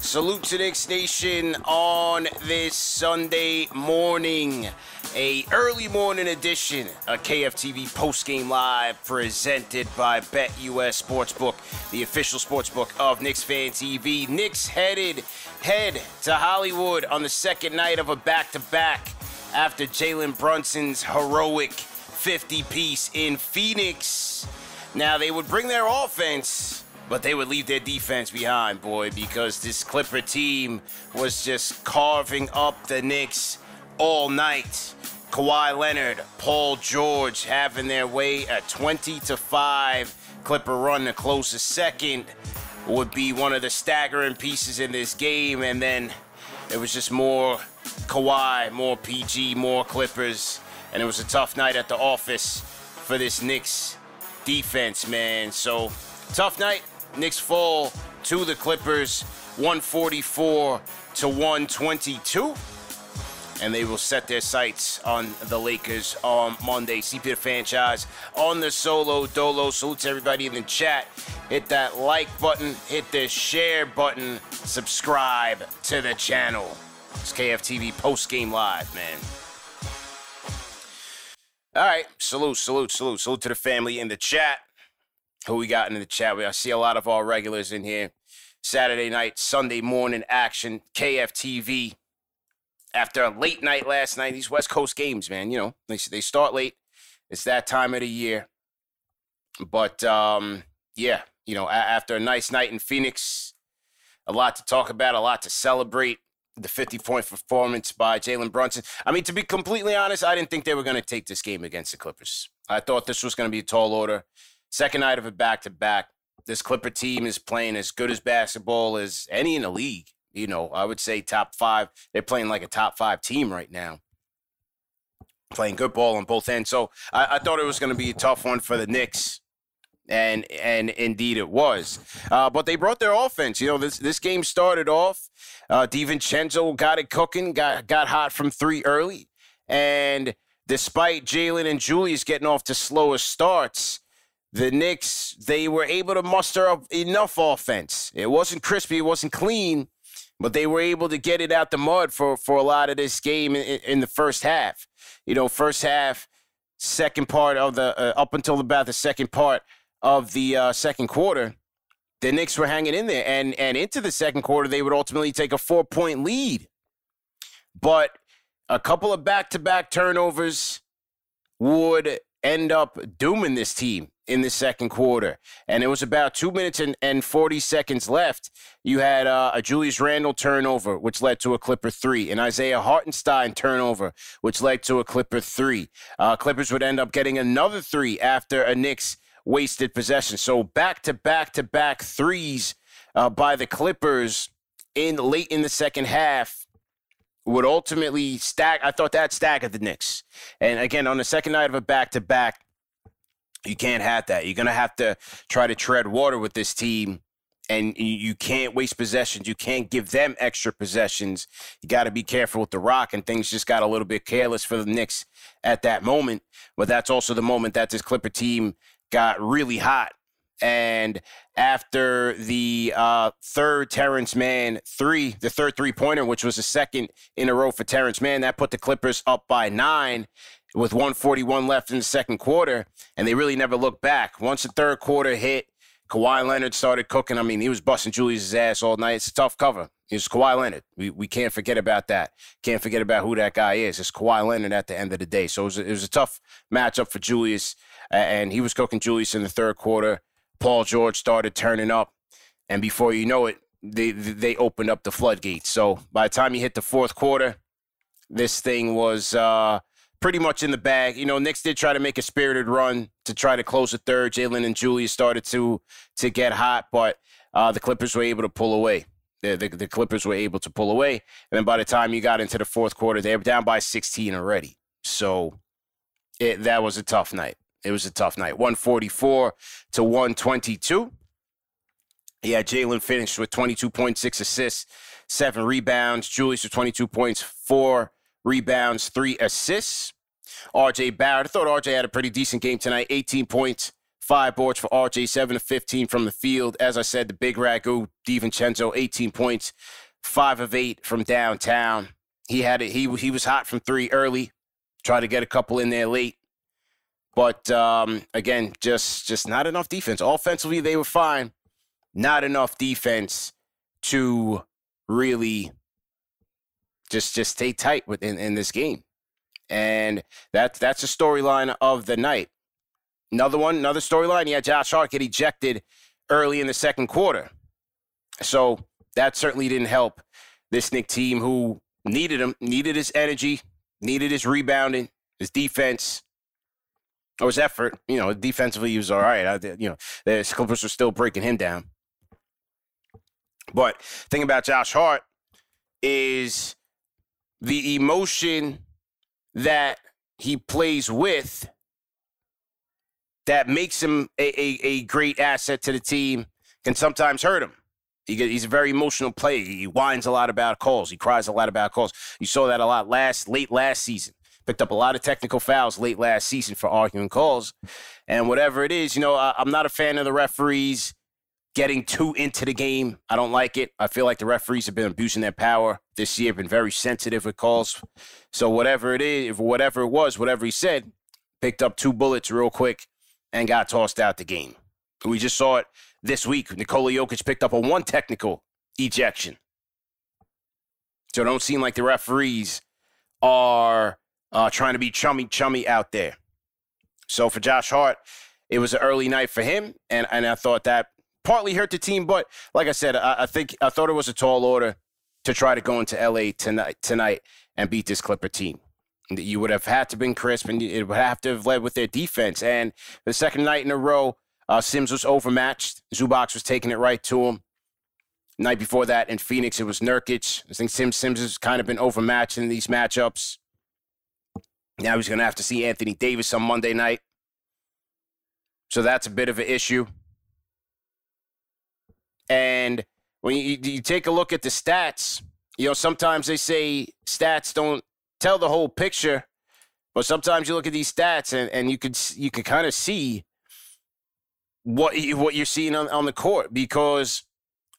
Salute to Knicks Nation on this Sunday morning. A early morning edition of KFTV Post Game Live presented by BetUS Sportsbook, the official sportsbook of Knicks Fan TV. Knicks headed head to Hollywood on the second night of a back-to-back after Jalen Brunson's heroic 50 piece in Phoenix. Now they would bring their offense, but they would leave their defense behind, boy, because this Clipper team was just carving up the Knicks all night. Kawhi Leonard, Paul George having their way at 20 to 5. Clipper run the second would be one of the staggering pieces in this game, and then it was just more Kawhi, more PG, more Clippers, and it was a tough night at the office for this Knicks defense, man. So tough night. Knicks fall to the Clippers, 144 to 122. And they will set their sights on the Lakers on Monday. CP the Fanchise on the solo dolo. Salute everybody in the chat. Hit that like button, hit the share button, subscribe to the channel. It's KFTV post game live, man. All right, salute, salute, salute, salute to the family in the chat. Who we got in the chat? We I see a lot of our regulars in here. Saturday night, Sunday morning action, KFTV. After a late night last night, these West Coast games, man, you know, they, they start late. It's that time of the year. But um, yeah, you know, a- after a nice night in Phoenix, a lot to talk about, a lot to celebrate the 50 point performance by Jalen Brunson. I mean, to be completely honest, I didn't think they were going to take this game against the Clippers. I thought this was going to be a tall order. Second night of a back to back. This Clipper team is playing as good as basketball as any in the league. You know, I would say top five. They're playing like a top five team right now. Playing good ball on both ends. So I, I thought it was going to be a tough one for the Knicks and and indeed it was. Uh, but they brought their offense. You know, this this game started off. Uh, DiVincenzo got it cooking, got got hot from three early, and despite Jalen and Julius getting off to slower starts, the Knicks they were able to muster up enough offense. It wasn't crispy, it wasn't clean, but they were able to get it out the mud for for a lot of this game in, in the first half. You know, first half, second part of the uh, up until about the second part of the uh, second quarter, the Knicks were hanging in there, and and into the second quarter, they would ultimately take a four point lead. But a couple of back to back turnovers would end up dooming this team in the second quarter. And it was about two minutes and, and 40 seconds left. You had uh, a Julius Randle turnover, which led to a Clipper three, and Isaiah Hartenstein turnover, which led to a Clipper three. Uh, Clippers would end up getting another three after a Knicks wasted possession. So back to back to back threes uh, by the Clippers in late in the second half would ultimately stack. I thought that at the Knicks. And again, on the second night of a back to back, you can't have that. You're going to have to try to tread water with this team. And you can't waste possessions. You can't give them extra possessions. You got to be careful with the rock, and things just got a little bit careless for the Knicks at that moment. But that's also the moment that this Clipper team got really hot and after the uh, third Terance Mann three, the third three pointer, which was the second in a row for Terance Mann, that put the Clippers up by nine with 141 left in the second quarter. And they really never looked back. Once the third quarter hit, Kawhi Leonard started cooking. I mean, he was busting Julius's ass all night. It's a tough cover. It's Kawhi Leonard. We, we can't forget about that. Can't forget about who that guy is. It's Kawhi Leonard at the end of the day. So it was a, it was a tough matchup for Julius, and he was cooking Julius in the third quarter. Paul George started turning up, and before you know it, they they opened up the floodgates. So by the time you hit the fourth quarter, this thing was uh, pretty much in the bag. You know, Knicks did try to make a spirited run to try to close the third. Jalen and Julius started to to get hot, but uh, the Clippers were able to pull away. The, the, the Clippers were able to pull away, and then by the time you got into the fourth quarter, they were down by 16 already. So it, that was a tough night. It was a tough night. 144 to 122. Yeah, Jalen finished with 22.6 assists, seven rebounds. Julius with 22 points, four rebounds, three assists. RJ Barrett, I thought RJ had a pretty decent game tonight. 18 points, five boards for RJ, 7 to 15 from the field. As I said, the big ragu, DiVincenzo, 18 points, 5 of 8 from downtown. He had it. He, he was hot from three early, tried to get a couple in there late. But um, again, just just not enough defense. Offensively, they were fine. Not enough defense to really just just stay tight within in this game. And that's that's the storyline of the night. Another one, another storyline. Yeah, Josh Hart get ejected early in the second quarter. So that certainly didn't help this Nick team who needed him, needed his energy, needed his rebounding, his defense, or his effort. You know, defensively he was all right. I, you know, the Clippers were still breaking him down. But thing about Josh Hart is the emotion that he plays with that makes him a, a, a great asset to the team can sometimes hurt him. He, he's a very emotional player. He whines a lot about calls. He cries a lot about calls. You saw that a lot last late last season picked up a lot of technical fouls late last season for arguing calls. And whatever it is, you know, I, I'm not a fan of the referees getting too into the game. I don't like it. I feel like the referees have been abusing their power this year, been very sensitive with calls. So whatever it is, whatever it was, whatever he said, picked up two bullets real quick and got tossed out the game. We just saw it this week. Nikola Jokic picked up a one technical ejection. So don't seem like the referees are uh, trying to be chummy chummy out there. So for Josh Hart, it was an early night for him, and and I thought that partly hurt the team, but like I said, I, I think I thought it was a tall order to try to go into LA tonight tonight and beat this Clipper team. You would have had to been crisp, and it would have to have led with their defense. And the second night in a row, uh, Sims was overmatched. Zubac was taking it right to him. Night before that in Phoenix, it was Nurkic. I think Sims Sims has kind of been overmatched in these matchups. Now he's going to have to see Anthony Davis on Monday night. So that's a bit of an issue. And when you, you take a look at the stats, you know, sometimes they say stats don't tell the whole picture, but sometimes you look at these stats and, and you could you could kind of see what what you're seeing on, on the court because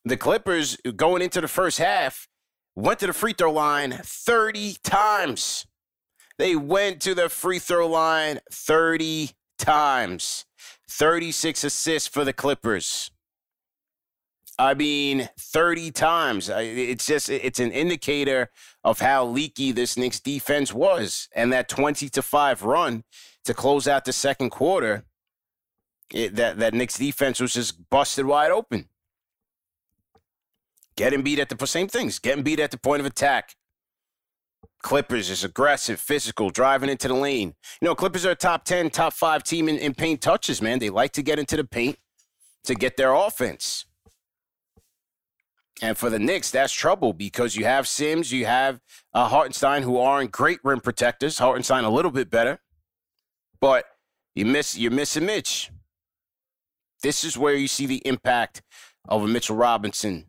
the Clippers going into the first half went to the free throw line 30 times. They went to the free throw line 30 times. 36 assists for the Clippers. I mean, 30 times. It's just, it's an indicator of how leaky this Knicks defense was. And that 20 to 5 run to close out the second quarter, it, that, that Knicks defense was just busted wide open. Getting beat at the same things, getting beat at the point of attack. Clippers is aggressive, physical, driving into the lane. You know, Clippers are a top 10, top five team in, in paint touches, man. They like to get into the paint to get their offense. And for the Knicks, that's trouble because you have Sims, you have uh, Hartenstein, who aren't great rim protectors. Hartenstein a little bit better, but you miss you're missing Mitch. This is where you see the impact of a Mitchell Robinson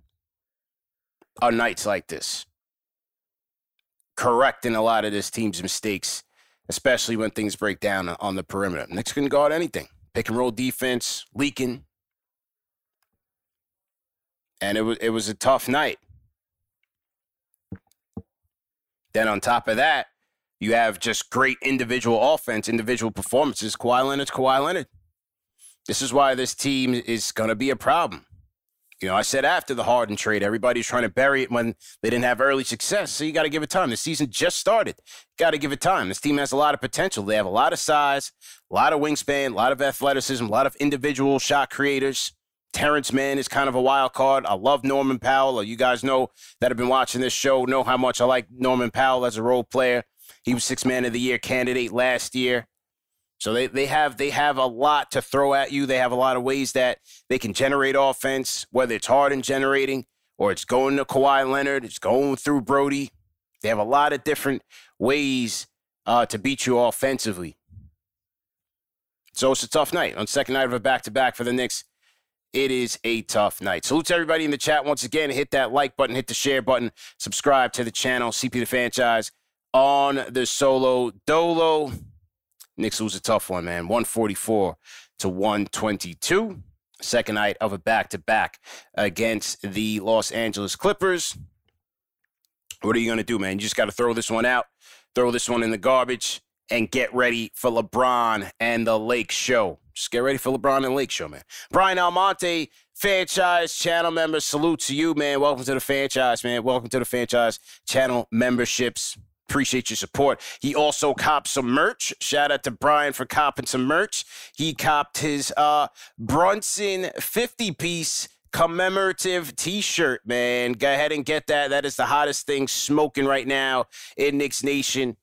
on nights like this, correcting a lot of this team's mistakes, especially when things break down on the perimeter. Knicks can guard anything, pick and roll defense, leaking and it was it was a tough night. Then on top of that, you have just great individual offense, individual performances. Kawhi Leonard's Kawhi Leonard. This is why this team is going to be a problem. You know, I said after the Harden trade, everybody's trying to bury it when they didn't have early success. So you got to give it time. The season just started. Got to give it time. This team has a lot of potential. They have a lot of size, a lot of wingspan, a lot of athleticism, a lot of individual shot creators. Terance Mann is kind of a wild card. I love Norman Powell. You guys know that have been watching this show know how much I like Norman Powell as a role player. He was six man of the year candidate last year. So they, they have they have a lot to throw at you. They have a lot of ways that they can generate offense, whether it's Harden generating or it's going to Kawhi Leonard, it's going through Brodie. They have a lot of different ways uh, to beat you offensively. So it's a tough night on second night of a back to back for the Knicks it is a tough night. Salute to everybody in the chat once again. Hit that like button, hit the share button, subscribe to the channel, CP the Fanchise on the solo dolo. Knicks lose a tough one, man. 144 to 122. Second night of a back to back against the Los Angeles Clippers. What are you going to do, man? You just got to throw this one out, throw this one in the garbage, and get ready for LeBron and the Lake Show. Just get ready for LeBron and Lake Show, man. Brian Almonte, franchise channel member, salute to you, man. Welcome to the franchise, man. Welcome to the franchise channel memberships. Appreciate your support. He also copped some merch. Shout out to Brian for copping some merch. He copped his uh, Brunson 50 piece commemorative t-shirt, man. Go ahead and get that. That is the hottest thing smoking right now in Knicks Nation.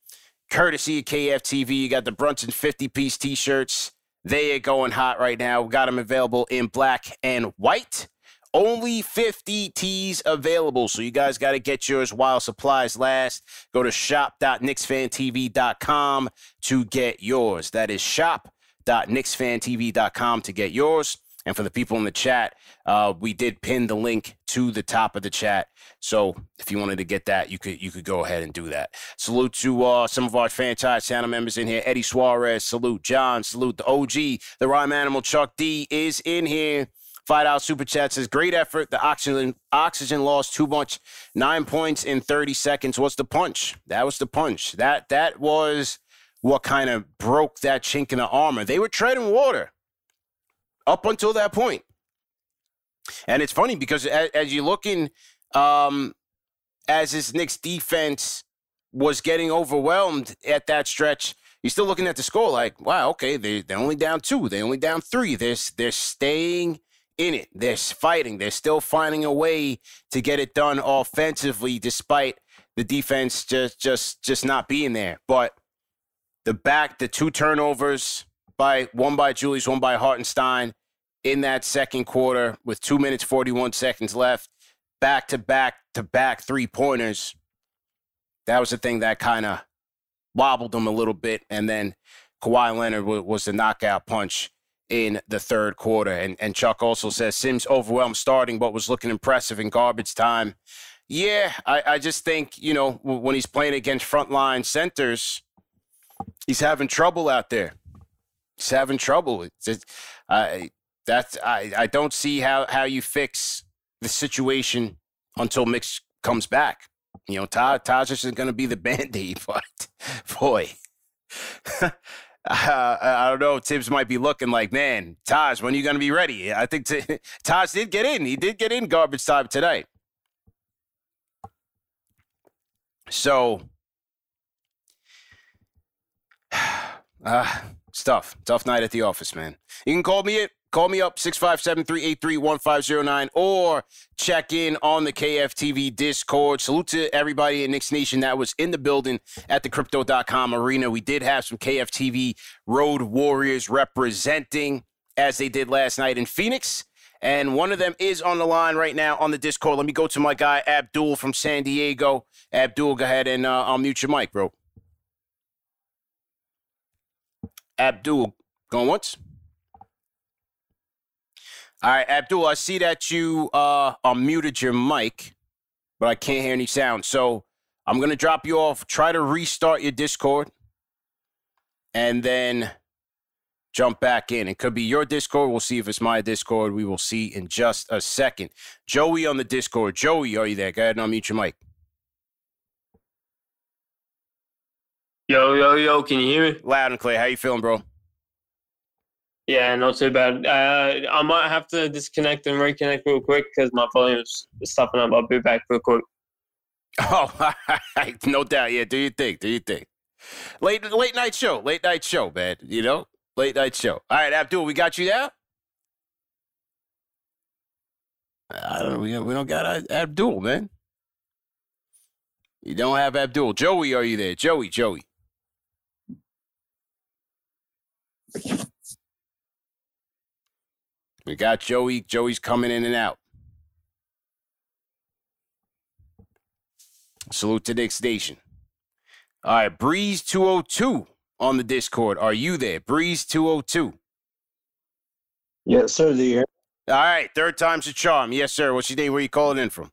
Courtesy of KFTV, you got the Brunson 50 piece t-shirts. They are going hot right now. We got them available in black and white. Only 50 tees available, so you guys got to get yours while supplies last. Go to shop.knicksfantv.com to get yours. That is shop.knicksfantv.com to get yours. And for the people in the chat, uh, we did pin the link to the top of the chat. So if you wanted to get that, you could you could go ahead and do that. Salute to uh, some of our franchise channel members in here. Eddie Suarez, salute John, salute the OG, the Rhyme Animal Chuck D is in here. Five out super chat says, "Great effort. The oxygen oxygen lost too much. Nine points in thirty seconds. What's the punch? That was the punch. That that was what kind of broke that chink in the armor. They were treading water up until that point. And it's funny because as, as you're looking, um, as this Knicks defense was getting overwhelmed at that stretch, you're still looking at the score like, wow, okay, they, they're only down two. They're only down three. They're, they're staying in it. They're fighting. They're still finding a way to get it done offensively despite the defense just just just not being there. But the back, the two turnovers by one by Julius, one by Hartenstein, in that second quarter with two minutes, 41 seconds left, back to back to back three pointers. That was the thing that kind of wobbled them a little bit. And then Kawhi Leonard was the knockout punch in the third quarter. And, and Chuck also says Sims overwhelmed starting, but was looking impressive in garbage time. Yeah, I, I just think, you know, when he's playing against frontline centers, he's having trouble out there. He's having trouble. It's, it, I, that's I, I don't see how how you fix the situation until Mix comes back. You know, Taj Taj is going to be the band aid, but boy. uh, I don't know. Thibs might be looking like, man, Taj, when are you going to be ready? I think t- Taj did get in. He did get in garbage time tonight. So, uh, it's tough. Tough night at the office, man. You can call me at Call me up 657-383-1509 or check in on the KFTV Discord. Salute to everybody in Knicks Nation that was in the building at the crypto.com arena. We did have some KFTV Road Warriors representing as they did last night in Phoenix. and one of them is on the line right now on the Discord. Let me go to my guy Abdul from San Diego. Abdul, go ahead and uh, I'll mute your mic, bro. Abdul, going once. All right, Abdul, I see that you uh, unmuted your mic, but I can't hear any sound. So I'm going to drop you off. Try to restart your Discord and then jump back in. It could be your Discord. We'll see if it's my Discord. We will see in just a second. Joey on the Discord. Joey, are you there? Go ahead and unmute your mic. Yo, yo, yo, can you hear me? Loud and clear. How you feeling, bro? Yeah, not too bad. Uh, I might have to disconnect and reconnect real quick because my volume's stuffing up. I'll be back real quick. Oh, no doubt. Yeah, do you think? Do you think? Late late night show. Late night show, man. You know? Late night show. All right, Abdul, we got you there? I don't know. We, we don't got Abdul, man. You don't have Abdul. Joey, are you there? Joey, Joey. We got Joey. Joey's coming in and out. Salute to Knicks Nation. All right, Breeze 202 on the Discord. Are you there? Breeze 202. Yes, sir. The All right, third time's a charm. Yes, sir. What's your name? Where you calling in from?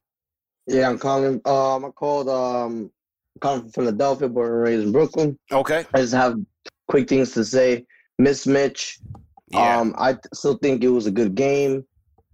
Yeah, I'm calling. Um, I called. Um, calling from Philadelphia, born and raised in Brooklyn. Okay. I just have quick things to say. Miss Mitch. Yeah. Um, I still think it was a good game.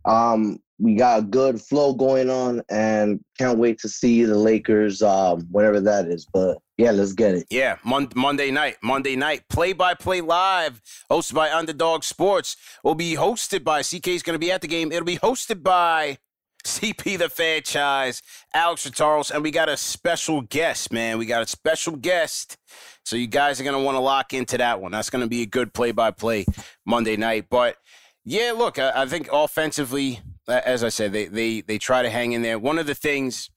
Um, we got a good flow going on, and can't wait to see the Lakers. Um, whatever that is, but yeah, let's get it. Yeah, Mon- Monday night. Monday night. Play by play live, hosted by Underdog Sports. Will be hosted by CK's going to be at the game. It'll be hosted by CP the Fanchise, Alex Charles, and we got a special guest, man. We got a special guest. So you guys are going to want to lock into that one. That's going to be a good play by play Monday night. But yeah, look, I, I think offensively, as I said, they, they they try to hang in there. One of the things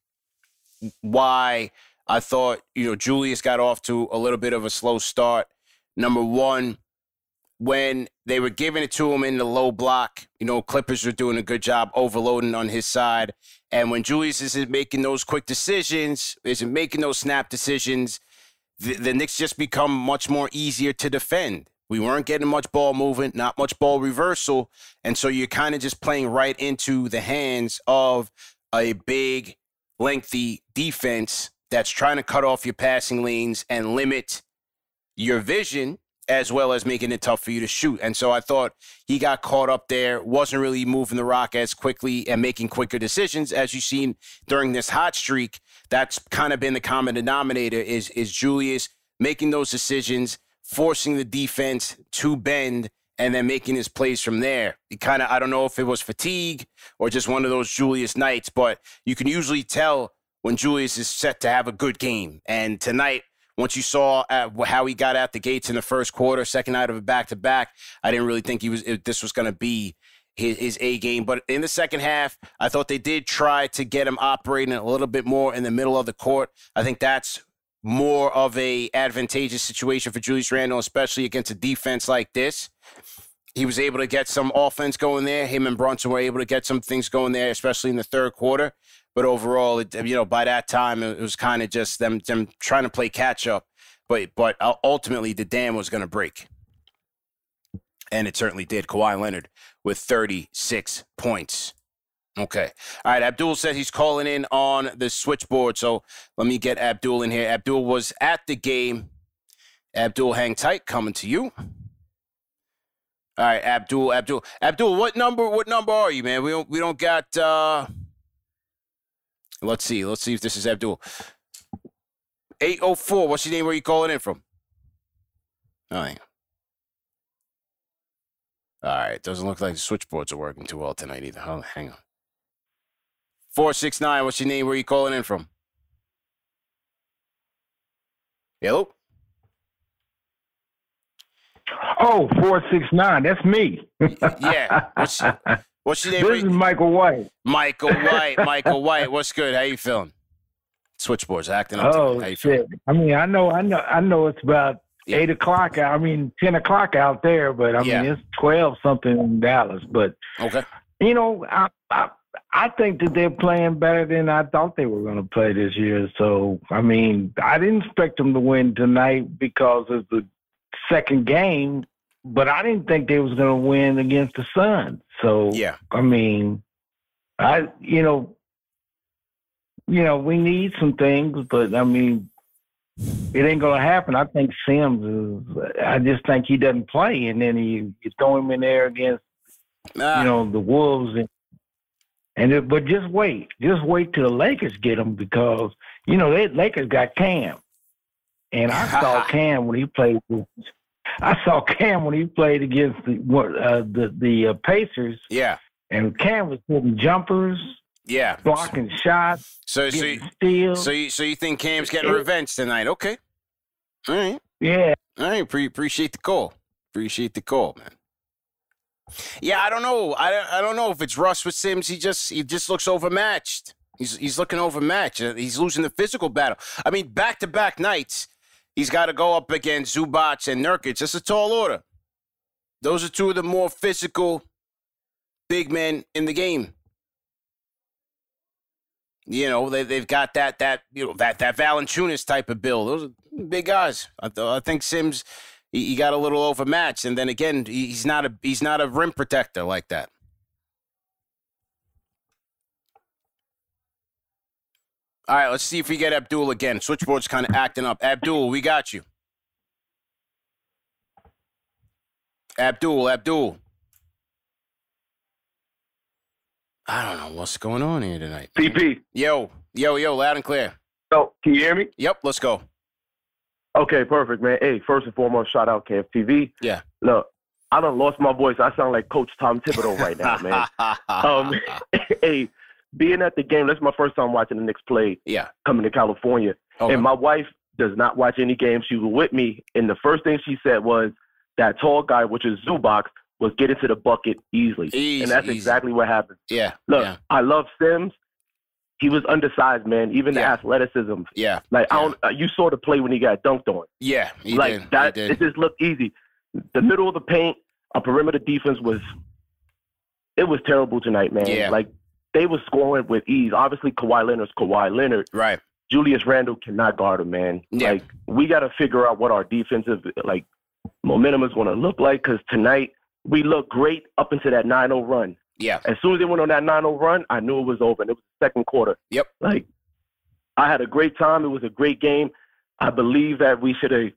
why I thought, you know, Julius got off to a little bit of a slow start. Number one, when they were giving it to him in the low block, you know, Clippers were doing a good job overloading on his side. And when Julius isn't making those quick decisions, isn't making those snap decisions, the, the Knicks just become much more easier to defend. We weren't getting much ball movement, not much ball reversal. And so you're kind of just playing right into the hands of a big, lengthy defense that's trying to cut off your passing lanes and limit your vision as well as making it tough for you to shoot. And so I thought he got caught up there, wasn't really moving the rock as quickly and making quicker decisions as you've seen during this hot streak. That's kind of been the common denominator is is Julius making those decisions, forcing the defense to bend and then making his plays from there. It kind of I don't know if it was fatigue or just one of those Julius nights, but you can usually tell when Julius is set to have a good game. And tonight once you saw uh, how he got out the gates in the first quarter, second night of a back to back, I didn't really think he was this was going to be his, his A game. But in the second half, I thought they did try to get him operating a little bit more in the middle of the court. I think that's more of a advantageous situation for Julius Randle, especially against a defense like this. He was able to get some offense going there. Him and Brunson were able to get some things going there, especially in the third quarter. But overall, it, you know, by that time, it was kind of just them them trying to play catch up. But but ultimately, the dam was going to break, and it certainly did. Kawhi Leonard with 36 points. Okay. All right. Abdul said he's calling in on the switchboard. So let me get Abdul in here. Abdul was at the game. Abdul, hang tight. Coming to you. All right, Abdul, Abdul, Abdul. What number? What number are you, man? We don't. We don't got. uh Let's see. Let's see if this is Abdul. 804. What's your name? Where are you calling in from? Oh, All right. All right. Doesn't look like the switchboards are working too well tonight either. Oh, hang on. 469. What's your name? Where are you calling in from? Hello? Oh, 469. That's me. yeah. What's, what's your name? This is Michael White. Michael White. Michael White. What's good? How you feeling? Switchboards acting up. Oh, How you shit. feeling? I mean, I know, I know, I know it's about Yeah. 8 o'clock. I mean, 10 o'clock out there, but I Yeah. mean, it's 12 something in Dallas. But Okay. you know, I, I I think that they're playing better than I thought they were going to play this year. So, I mean, I didn't expect them to win tonight because of the second game, but I didn't think they was going to win against the Suns. So, Yeah. I mean, I you know, you know, we need some things, but I mean, it ain't gonna happen. I think Sims is. I just think he doesn't play, and then you, you throw him in there against Ah, you know the Wolves, and and it, but just wait, just wait till the Lakers get him because you know they Lakers got Cam, and I saw Cam when he played. With, I saw Cam when he played against the what, uh, the the uh, Pacers, yeah. and Cam was hitting jumpers, Yeah. blocking shots, So, so, you, steals. so you, so you think Cam's getting revenge tonight? Okay. All right. yeah, All right. Pre- appreciate the call. Appreciate the call, man. Yeah, I don't know. I I don't know if it's Russ with Sims. He just he just looks overmatched. He's he's looking overmatched. Uh, He's losing the physical battle. I mean, back to back nights, he's got to go up against Zubac and Nurkic. That's a tall order. Those are two of the more physical big men in the game. You know, they they've got that that you know that that Valanciunas type of build. Those are big guys. I, th- I think Sims he, he got a little overmatched, and then again, he- he's not a he's not a rim protector like that. All right, let's see if we get Abdul again. Switchboard's kind of acting up. Abdul, we got you. Abdul, Abdul. I don't know what's going on here tonight. PP. Yo, yo, yo, loud and clear. Oh, can you hear me? Yep, let's go. Okay, perfect, man. Hey, first and foremost, shout out KFTV. Yeah. Look, I done lost my voice. I sound like Coach Tom Thibodeau right now, man. um, hey, being at the game, that's my first time watching the Knicks play yeah. coming to California. Okay. And my wife does not watch any games. She was with me, and the first thing she said was that tall guy, which is Zubox, was getting to the bucket easily. Easy, and that's easy. exactly what happened. yeah. Look, yeah. I love Sims. He was undersized, man. Even Yeah. the athleticism. Yeah. Like I don't, uh, you saw the play when he got dunked on. Yeah. He like did. that, it just looked easy. The middle of the paint, a perimeter defense was, it was terrible tonight, man. Yeah. Like they were scoring with ease. Obviously, Kawhi Leonard's Kawhi Leonard. Right. Julius Randle cannot guard him, man. Yeah. Like we got to figure out what our defensive like momentum is going to look like because tonight we looked great up into that 9-0 run. Yeah. As soon as they went on that 9-0 run, I knew it was over. And it was the second quarter. Yep. Like I had a great time. It was a great game. I believe that we should have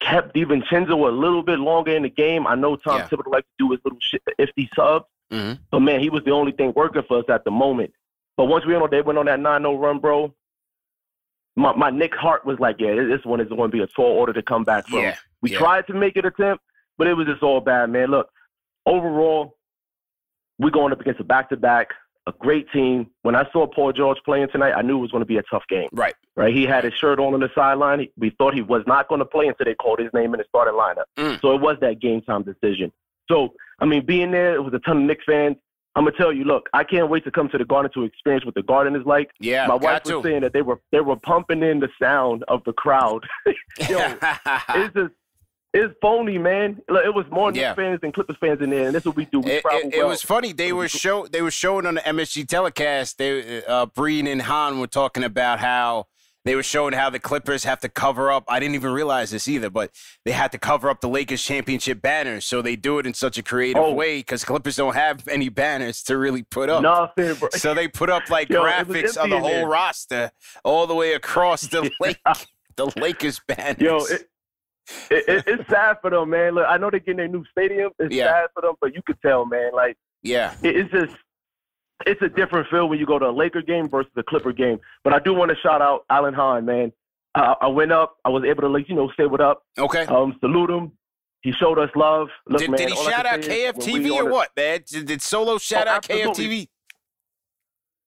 kept DiVincenzo a little bit longer in the game. I know Tom Yeah. Thibodeau likes to do his little shit, ifty subs, hmm but man, he was the only thing working for us at the moment. But once we went on, they went on that 9-0 run, bro. My my Knick heart was like, yeah, this one is going to be a tall order to come back from. Yeah. We yeah. tried to make an attempt, but it was just all bad, man. Look, overall, we're going up against a back to back, a great team. When I saw Paul George playing tonight, I knew it was going to be a tough game. Right. Right? He had his shirt on on the sideline. We thought he was not going to play until they called his name in the starting lineup. Mm. So it was that game time decision. So I mean, being there, it was a ton of Knicks fans. I'm gonna tell you, look, I can't wait to come to the Garden to experience what the Garden is like. Yeah. My wife was to. saying that they were they were pumping in the sound of the crowd. Yo, it's just it's phony, man. Look, It was more Knicks Yeah. fans than Clippers fans in there, and that's what we do. We It, it, it well. was funny. They were show they were showing on the MSG telecast. They uh, Breen and Hahn were talking about how they were showing how the Clippers have to cover up. I didn't even realize this either, but they had to cover up the Lakers championship banners. So they do it in such a creative Oh. way because Clippers don't have any banners to really put up. nothing, bro. So they put up like Yo, graphics of the whole there. roster all the way across the lake, the Lakers banners. Yo, it, it, it, it's sad for them, man. Look, I know they're getting their new stadium. It's Yeah. sad for them, but you could tell, man. Like yeah, it, it's just it's a different feel when you go to a Laker game versus a Clipper game. But I do want to shout out Alan Hahn, man. I, I went up. I was able to, like, you know, say what up, okay. um, salute him. He showed us love. Look, did, man, did he shout out say is when we KFTV or what, man? Did, did Solo shout Oh, out absolutely. KFTV?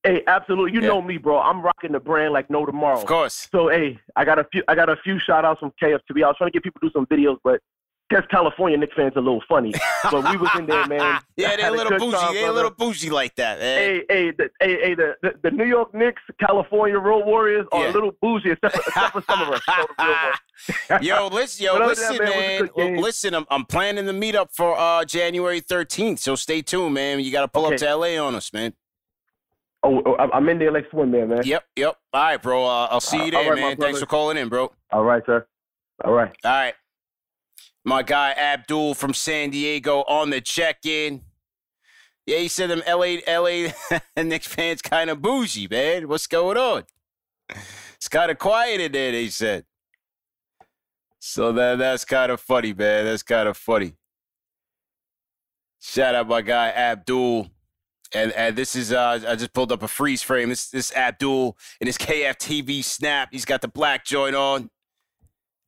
Hey, absolutely. You Yeah. know me, bro. I'm rocking the brand like no tomorrow. Of course. So hey, I got a few I got a few shout outs from KFTV. I was trying to get people to do some videos, but guess California Knicks fans are a little funny, but we was in there, man. yeah, they're a little bougie. Time, they're a little bougie like that, man. Hey, hey, the, hey, hey, the, the, the New York Knicks, California Road Warriors are yeah. a little bougie, except for, except for some of us. yo, listen, yo, listen, that, man. man listen, I'm, I'm planning the meetup for uh, January 13th, so stay tuned, man. You got to pull okay. up to LA on us, man. Oh, oh I'm in there next one, man, man. Yep, yep. All right, bro. Uh, I'll see you there, right, man. Thanks for calling in, bro. All right, sir. All right. All right. My guy Abdul from San Diego on the check-in. Yeah, he said them LA LA Knicks fans kind of bougie, man. What's going on? It's kind of quiet in there, they said. So that that's kind of funny, man. That's kind of funny. Shout out my guy Abdul. And, and this is uh, I just pulled up a freeze frame. This this Abdul in his KFTV snap. He's got the black joint on.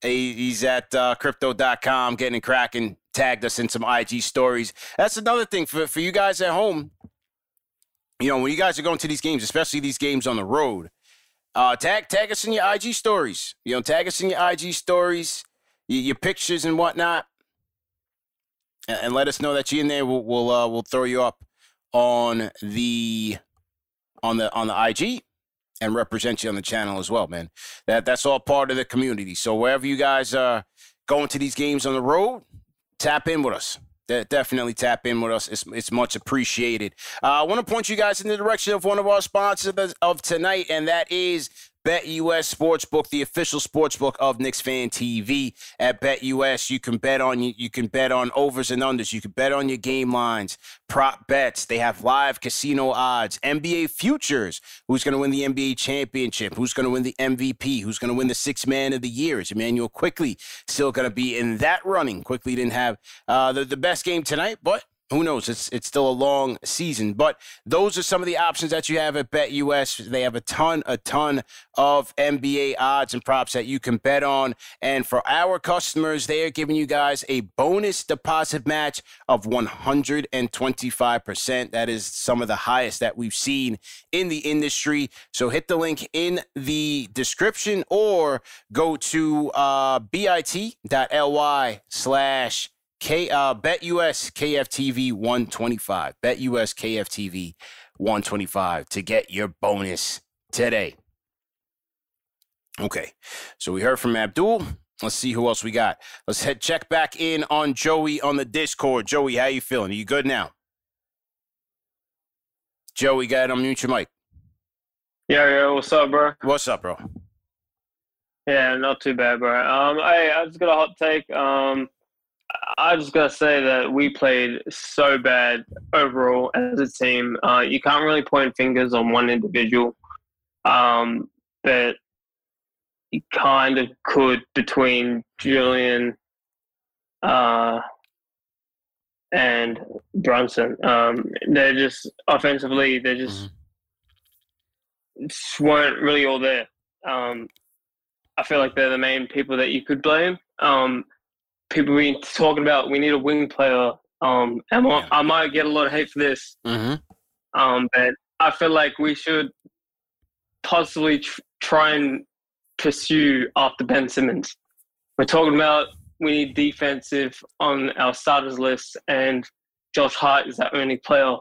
He's at uh, crypto.com getting cracking. Tagged us in some IG stories. That's another thing for, for you guys at home. You know, when you guys are going to these games, especially these games on the road, uh, tag tag us in your IG stories. You know, tag us in your IG stories, your, your pictures and whatnot, and, and, let us know that you're in there. We'll we'll, uh, we'll throw you up on the on the on the IG and represent you on the channel as well, man. That that's all part of the community. So wherever you guys are going to these games on the road, tap in with us. De- definitely tap in with us. It's, it's much appreciated. Uh, I want to point you guys in the direction of one of our sponsors of tonight, and that is BetUS Sportsbook, the official sportsbook of Knicks Fan TV. At BetUS, you can bet on you, can bet on overs and unders. You can bet on your game lines, prop bets. They have live casino odds, NBA futures. Who's going to win the NBA championship? Who's going to win the MVP? Who's going to win the six man of the year? Is Immanuel Quickley still going to be in that running? Quickley didn't have uh, the, the best game tonight, but who knows? It's it's still a long season, but those are some of the options that you have at BetUS. They have a ton, a ton of NBA odds and props that you can bet on. And for our customers, they are giving you guys a bonus deposit match of 125%. That is some of the highest that we've seen in the industry. So hit the link in the description or go to uh, bit.ly slash K uh BetUS KFTV 125. BetUS KFTV 125 to get your bonus today. Okay. So we heard from Abdul. Let's see who else we got. Let's head check back in on Joey on the Discord. Joey, how you feeling? Are you good now? Joey, got to unmute your mic. Yeah, yeah. What's up, bro? What's up, bro? Yeah, not too bad, bro. Um, I I just got a hot take. Um, I just gotta say that we played so bad overall as a team. Uh, you can't really point fingers on one individual, um, but you kind of could between Julian uh, and Brunson. Um, they're just offensively, they just, mm-hmm. just weren't really all there. Um, I feel like they're the main people that you could blame. Um, people been talking about we need a wing player. Um, and yeah. I might get a lot of hate for this. Mm-hmm. Um, but I feel like we should possibly tr- try and pursue after Ben Simmons. We're talking about we need defensive on our starters list, and Josh Hart is our only player.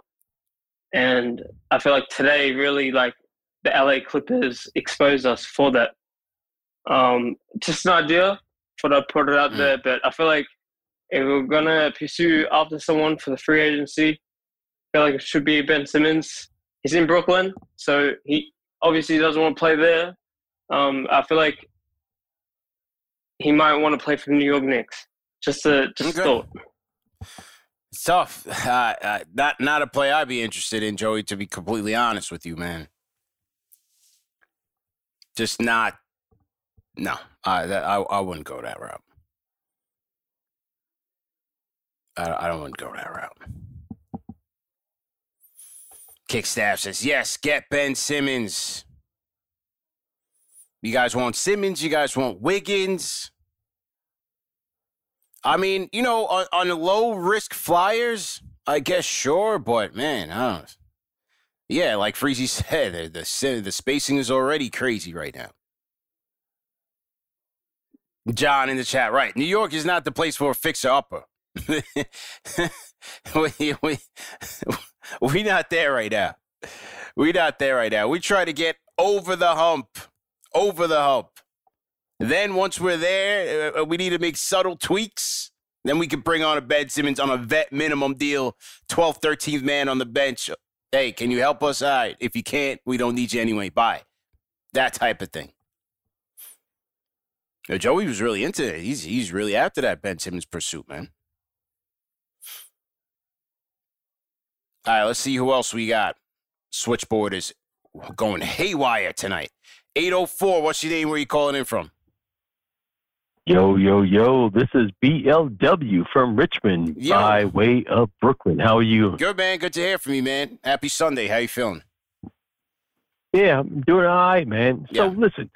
And I feel like today really like the LA Clippers exposed us for that. Um, just an idea for to put it out mm. there. But I feel like if we're gonna pursue after someone for the free agency, I feel like it should be Ben Simmons. He's in Brooklyn, so he obviously doesn't want to play there. Um, I feel like he might want to play for the New York Knicks. Just a just okay. thought. It's tough. Uh, uh, not not a play I'd be interested in, Joey. To be completely honest with you, man. Just not no, I that, I I wouldn't go that route. I I don't want to go that route. Kickstaff says yes. Get Ben Simmons. You guys want Simmons? You guys want Wiggins? I mean, you know, on, on the low risk flyers, I guess sure, but man, I don't. Yeah, like Freezy said, the the, the spacing is already crazy right now. John in the chat, right? New York is not the place for a fixer upper. we, we, we not there right now. We not there right now. We try to get over the hump, over the hump. Then once we're there, uh, we need to make subtle tweaks. Then we can bring on a Ben Simmons on a vet minimum deal, 12th, 13th man on the bench. Hey, can you help us? Right. If you can't, we don't need you anyway. Bye. That type of thing. Joey was really into it. He's he's really after that Ben Simmons pursuit, man. All right, let's see who else we got. Switchboard is going haywire tonight. 804, what's your name? Where are you calling in from? Yo, yo, yo, this is BLW from Richmond yo. by way of Brooklyn. How are you? Good, man. Good to hear from you, man. Happy Sunday. How you feeling? Yeah, I'm doing all right, man. So yeah. listen,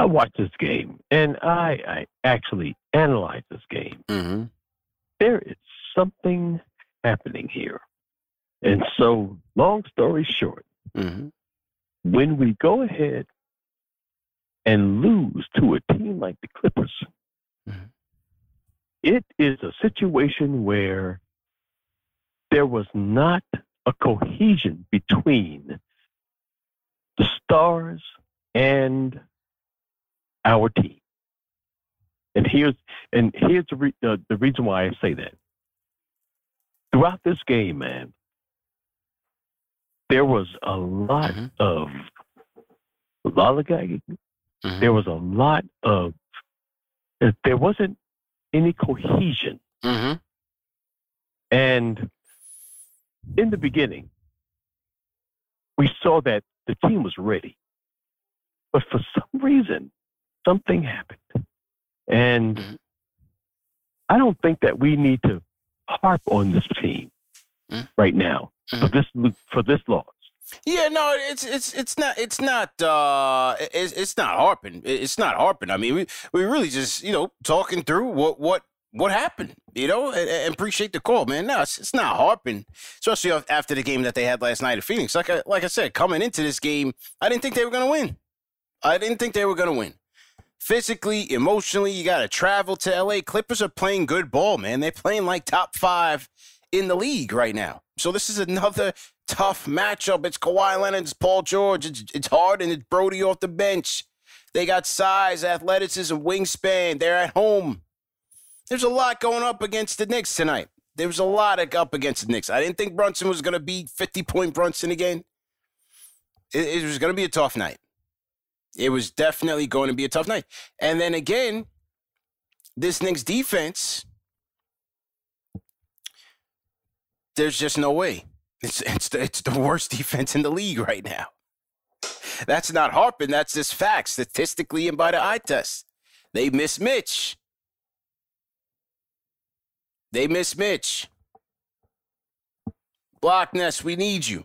I watched this game and I, I actually analyzed this game. Mm-hmm. There is something happening here. And so, long story short, mm-hmm. when we go ahead and lose to a team like the Clippers, mm-hmm. it is a situation where there was not a cohesion between the stars and our team. And here's and here's the re- uh, the reason why I say that. Throughout this game, man, there was a lot mm-hmm. of lollygagging. Mm-hmm. There was a lot of there wasn't any cohesion. Mm-hmm. And in the beginning, we saw that the team was ready. But for some reason, something happened. And mm-hmm. I don't think that we need to harp on this team mm-hmm. right now for this for this loss. Yeah, no, it's it's it's not it's not uh it's, it's not harping. It's not harping. I mean, we we really just you know talking through what what what happened, you know, and, and appreciate the call, man. No, it's, it's, not harping, especially after the game that they had last night at Phoenix. Like I like I said, coming into this game, I didn't think they were gonna win. I didn't think they were gonna win. Physically, emotionally, you got to travel to LA. Clippers are playing good ball, man. They're playing like top five in the league right now. So this is another tough matchup. It's Kawhi Leonard, it's Paul George, it's, it's Harden, it's Brodie off the bench. They got size, athleticism, wingspan. They're at home. There's a lot going up against the Knicks tonight. There was a lot up against the Knicks. I didn't think Brunson was going to be 50 point Brunson again. It, it was going to be a tough night. It was definitely going to be a tough night. And then again, this Knicks defense there's just no way. It's it's the, it's the worst defense in the league right now. That's not harping. That's just facts, statistically and by the eye test. They miss Mitch. They miss Mitch. Blockness, we need you.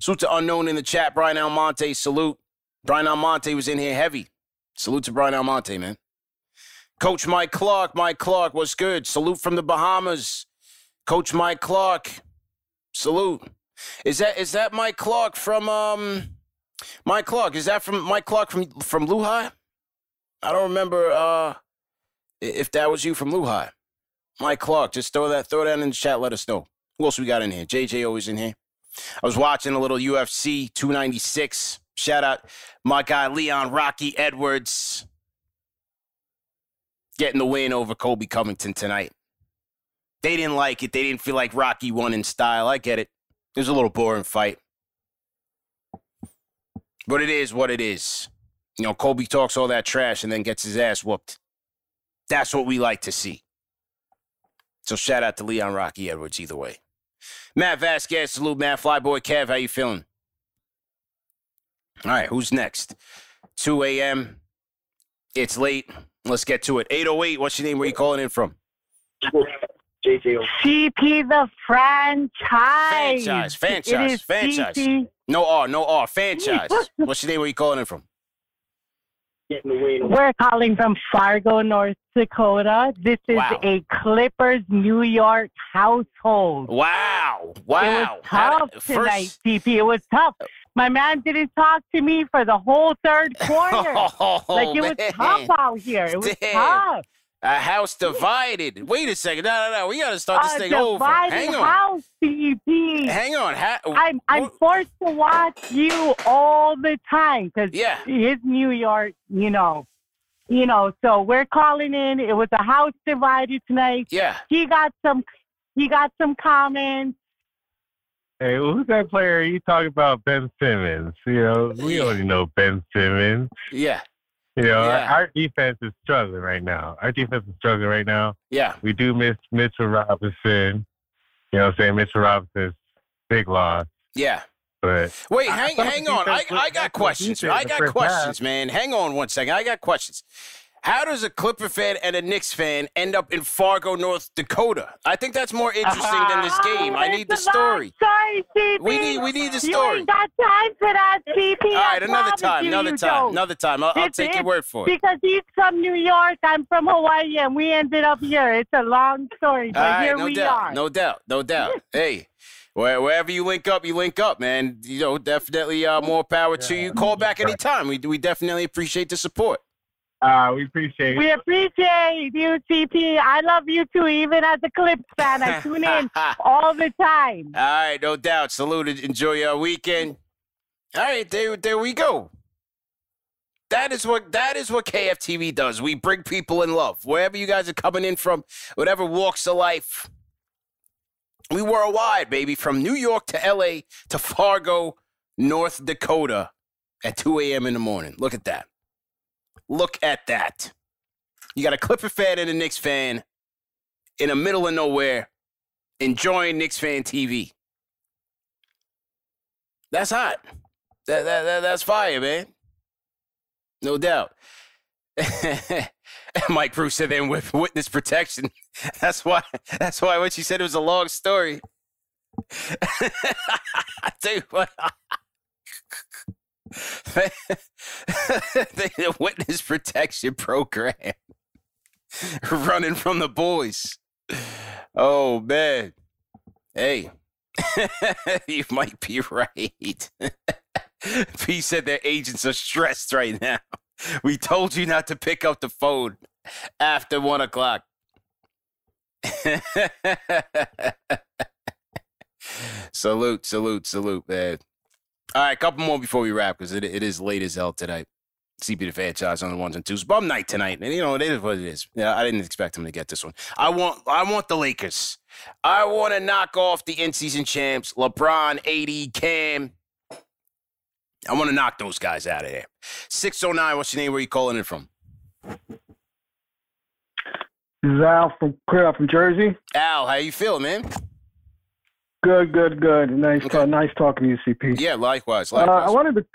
Salute to unknown in the chat. Brian Almonte, salute. Brian Almonte was in here heavy. Salute to Brian Almonte, man. Coach Mike Clark, Mike Clark, what's good? Salute from the Bahamas. Coach Mike Clark, salute. Is that is that Mike Clark from um Mike Clark? Is that from Mike Clark from from Lehigh? I don't remember uh if that was you from Lehigh. Mike Clark, just throw that throw that in the chat. Let us know. Who else we got in here? JJ always in here. I was watching a little UFC 296. Shout out my guy Leon Rocky Edwards getting the win over Colby Covington tonight. They didn't like it. They didn't feel like Rocky won in style. I get it. It was a little boring fight. But it is what it is. You know, Colby talks all that trash and then gets his ass whooped. That's what we like to see. So shout out to Leon Rocky Edwards either way. Matt Vasquez, salute Matt Flyboy Kev. How you feeling? All right, who's next? 2 a.m. It's late. Let's get to it. 808, what's your name? Where you calling in from? JJ. CP the franchise. Franchise, franchise, franchise. CP. No R, no R, Fanchise. What's your name? Where you calling in from? We're calling from Fargo, North Dakota. This is wow. a Clippers New York household. Wow. Wow. It was tough tonight, CP. It was tough. My man didn't talk to me for the whole third quarter. Oh, like it was man. tough out here. It was Damn. tough. A house divided. Wait a second. No, no, no. We got to start this A thing over. Hang on. house, CP. Hang on. Ha- I'm I'm forced to watch you all the time because Yeah. it's New York, you know, you know. So we're calling in. It was a house divided tonight. Yeah. He got some. He got some comments. Hey, who's that player? You talking about Ben Simmons? You know, we already know Ben Simmons. Yeah. You know, Yeah. our, our defense is struggling right now. Our defense is struggling right now. Yeah. We do miss Mitchell Robinson. You know what I'm saying? Mitchell Robinson's big loss. Yeah. But Wait, hang, hang on. I, I got questions. I got questions, half. man. Hang on one second. I got questions. How does a Clipper fan and a Knicks fan end up in Fargo, North Dakota? I think that's more interesting than this game. I need the It's a long story. Story, CP. We need we need the You story. ain't got time for that, CP. All right, another time, you, another you time, don't. another time. I'll, I'll It's- take your word for it. Because he's from New York, I'm from Hawaii, and we ended up here. It's a long story, but All right, here no we doubt, are. no doubt, no doubt. hey, wherever you link up, you link up, man. You know, definitely uh, more power to you. Call back anytime. We we definitely appreciate the support. Uh, we appreciate We appreciate you, TP. I love you too, even as a Clips fan. I tune in all the time. All right, no doubt. Salute. Enjoy your weekend. All right, there, there we go. That is what that is what KFTV does. We bring people in love wherever you guys are coming in from, whatever walks of life. We worldwide, baby, from New York to LA to Fargo, North Dakota, at 2 a.m. in the morning. Look at that. Look at that. You got a Clipper fan and a Knicks fan in the middle of nowhere enjoying Knicks fan TV. That's hot. That, that, that, that's fire, man. No doubt. Mike Bruce said then with witness protection. That's why. That's why when she said it was a long story. You what. The witness protection program running from the boys. Oh man. Hey. you might be right. P said their agents are stressed right now. We told you not to pick up the phone after one o'clock. salute, salute, salute, man. All right, a couple more before we wrap because it, it is late as hell tonight. CP the Fanchise on the ones and twos. Bum night tonight, and you know it is what it is. Yeah, I didn't expect him to get this one. I want, I want the Lakers. I want to knock off the in-season champs, LeBron, AD, Cam. I want to knock those guys out of there. Six oh nine. What's your name? Where you calling it from? This is Al from clear from Jersey. Al, how you feeling, man? Good, good, good. Nice, uh, nice talking to you, CP. Yeah, likewise. Uh, Likewise. I wanted to,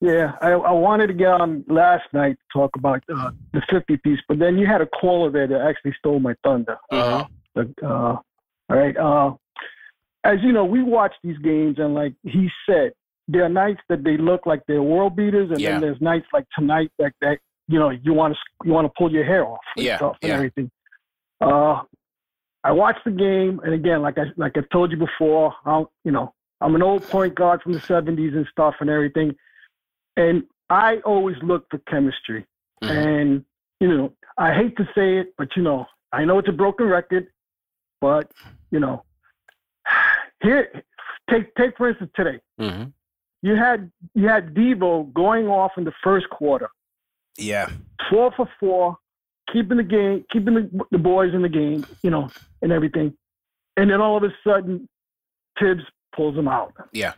yeah, I, I wanted to get on last night to talk about uh, the 50 piece, but then you had a caller there that actually stole my thunder. Uh-huh. But, uh, all right. Uh, as you know, we watch these games, and like he said, there are nights that they look like they're world beaters, and Yeah. then there's nights like tonight that that you know you want to you want to pull your hair off and Yeah, stuff and yeah. everything. Uh, I watched the game, and again, like I like I've told you before, I'm you know I'm an old point guard from the '70s and stuff and everything, and I always look for chemistry. And you know, I hate to say it, but you know, I know it's a broken record, but you know, here, take take for instance today, Mm-hmm. you had you had Devo going off in the first quarter, Yeah. four for four, keeping the game, keeping the, the boys in the game, you know, and everything, and then all of a sudden, Thibs pulls him out. Yeah.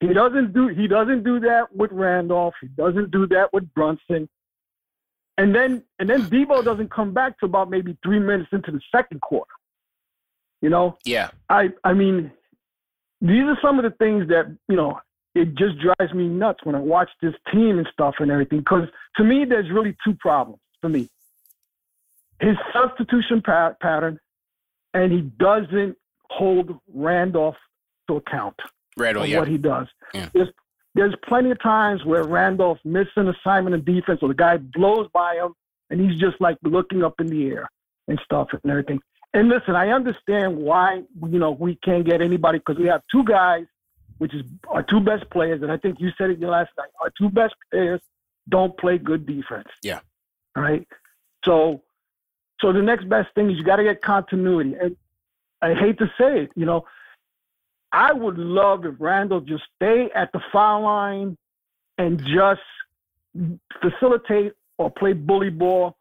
He doesn't do he doesn't do that with Randolph. He doesn't do that with Brunson. And then and then Devo doesn't come back to about maybe three minutes into the second quarter. You know? Yeah. I I mean, these are some of the things that, you know, it just drives me nuts when I watch this team and stuff and everything. Because to me, there's really two problems for me. His substitution pa- pattern, and he doesn't hold Randolph to account Randall, oh, of yeah. what he does. Yeah. There's there's plenty of times where Randolph misses an assignment in defense, or the guy blows by him, and he's just like looking up in the air and stuff and everything. And listen, I understand why you know we can't get anybody because we have two guys which is our two best players, and I think you said it last night. Our two best players don't play good defense. Yeah. All right. So, so the next best thing is you got to get continuity. And I hate to say it, you know, I would love if Randall just stay at the foul line and just facilitate or play bully ball.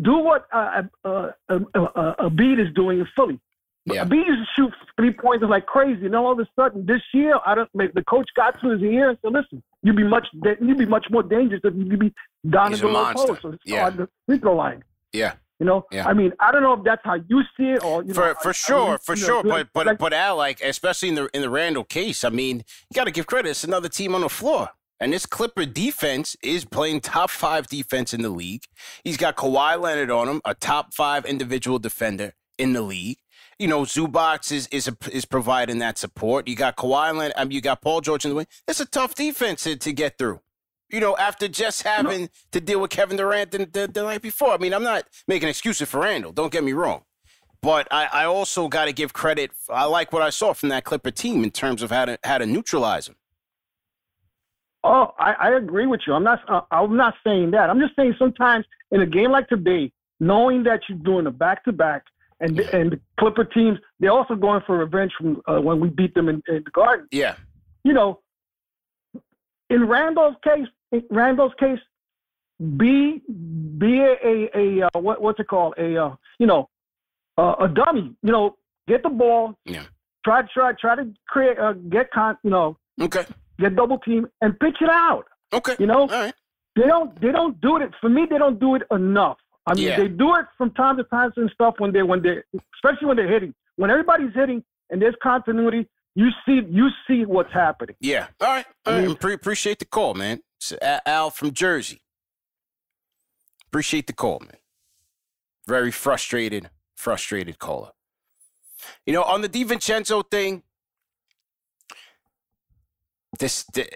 Do what uh, uh, uh, uh, Embiid is doing in Philly. Yeah. Embiid used to shoot three pointers like crazy, and all of a sudden this year, I don't. The coach got to his ear and said, "Listen, you'd be much you'd be much more dangerous if you'd be down He's in the low post or Yeah. on the free throw line." Yeah. You know, Yeah. I mean, I don't know if that's how you see it or you for know, for I- I sure, for you know, sure. But but like- but Al, like especially in the in the Randall case, I mean, you got to give credit. It's another team on the floor, and this Clipper defense is playing top five defense in the league. He's got Kawhi Leonard on him, a top five individual defender in the league. You know, Zubac is is a, is providing that support. You got Kawhi Leonard. I mean, you got Paul George in the way. It's a tough defense to, to get through. You know, after just having to deal with Kevin Durant the, the, the night before. I mean, I'm not making excuses for Randall. Don't get me wrong. But I, I also got to give credit. I like what I saw from that Clipper team in terms of how to how to neutralize him. Oh, I, I agree with you. I'm not. Uh, I'm not saying that. I'm just saying sometimes in a game like today, knowing that you're doing a back to back, and and the Clipper teams, they're also going for revenge from uh, when we beat them in, in the Garden. Yeah. You know, in Randall's case, Randall's case, be be a a, a uh, what what's it called? A uh, you know, uh, a dummy. You know, get the ball. Yeah. Try try try to create uh, get con. You know. Okay. Get double team and pitch it out. Okay. You know. All right. They don't they don't do it for me. They don't do it enough. I mean, Yeah. they do it from time to time and stuff when they when they especially when they're hitting. When everybody's hitting and there's continuity, you see you see what's happening. Yeah. All right. All right. Pre- appreciate the call, man. Al from Jersey. Appreciate the call, man. Very frustrated, frustrated caller. You know, on the DiVincenzo thing, this the,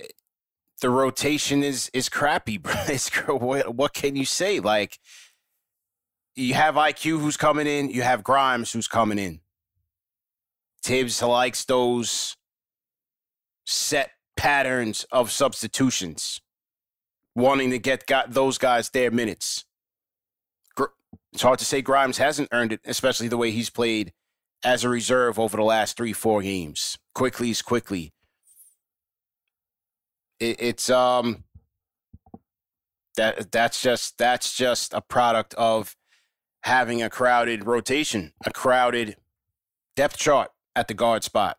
the rotation is is crappy, bro. What, what can you say? Like, you have IQ who's coming in, you have Grimes who's coming in. Thibs likes those set patterns of substitutions, wanting to get got those guys their minutes. It's hard to say Grimes hasn't earned it, especially the way he's played as a reserve over the last three, four games. Quickley's Quickley. It, it's um that that's just that's just a product of having a crowded rotation, a crowded depth chart at the guard spot.